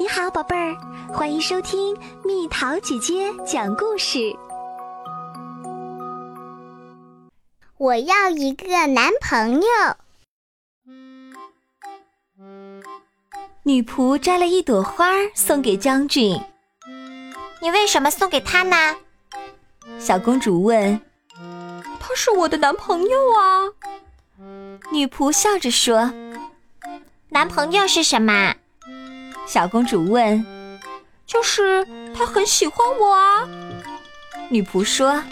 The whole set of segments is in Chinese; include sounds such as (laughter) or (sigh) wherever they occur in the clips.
你好，宝贝儿，欢迎收听蜜桃姐姐讲故事。我要一个男朋友。女仆摘了一朵花送给将军。你为什么送给他呢？小公主问。他是我的男朋友啊。女仆笑着说。男朋友是什么？小公主问：“就是他很喜欢我啊。”女仆说：“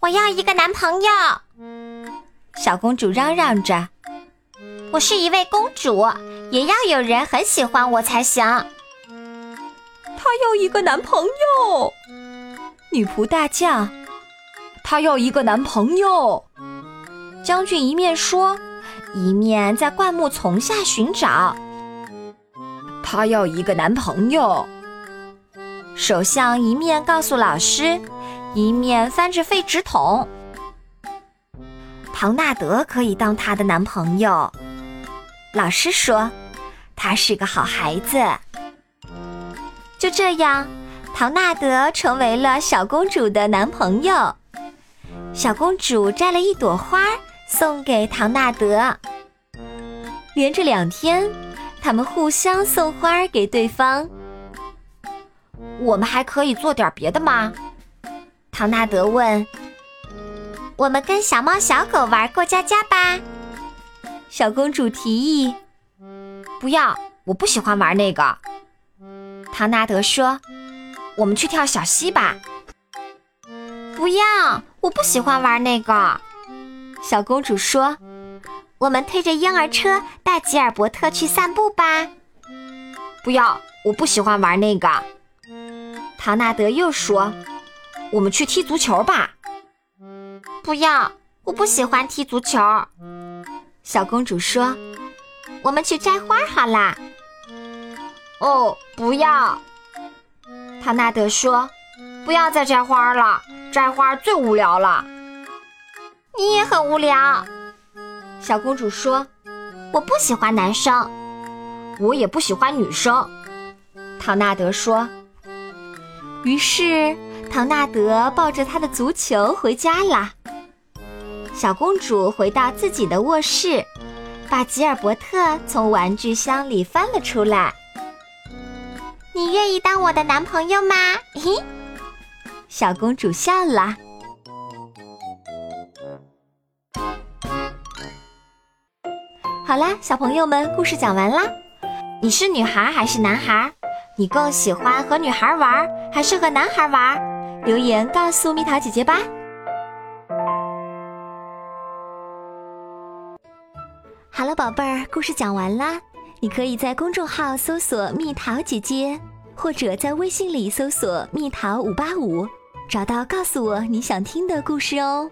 我要一个男朋友。”小公主嚷嚷着：“我是一位公主，也要有人很喜欢我才行。”她要一个男朋友！女仆大叫：“她要一个男朋友！”将军一面说，一面在灌木丛下寻找。她要一个男朋友。首相一面告诉老师，一面翻着废纸筒。唐纳德可以当她的男朋友。老师说，他是个好孩子。就这样，唐纳德成为了小公主的男朋友。小公主摘了一朵花送给唐纳德。连着两天。他们互相送花给对方。我们还可以做点别的吗？唐纳德问。我们跟小猫小狗玩过家家吧。小公主提议。不要，我不喜欢玩那个。唐纳德说。我们去跳小溪吧。不要，我不喜欢玩那个。小公主说。我们推着婴儿车带吉尔伯特去散步吧。不要，我不喜欢玩那个。唐纳德又说：“我们去踢足球吧。”不要，我不喜欢踢足球。小公主说：“我们去摘花好啦。”哦，不要。唐纳德说：“不要再摘花了，摘花最无聊了。”你也很无聊。小公主说：“我不喜欢男生，我也不喜欢女生。”唐纳德说。于是，唐纳德抱着他的足球回家了。小公主回到自己的卧室，把吉尔伯特从玩具箱里翻了出来。“你愿意当我的男朋友吗？”嘿，(laughs) (laughs) 小公主笑了。好啦，小朋友们，故事讲完啦。你是女孩还是男孩？你更喜欢和女孩玩还是和男孩玩？留言告诉蜜桃姐姐吧。好了，宝贝儿，故事讲完啦。你可以在公众号搜索“蜜桃姐姐”，或者在微信里搜索“蜜桃五八五”，找到告诉我你想听的故事哦。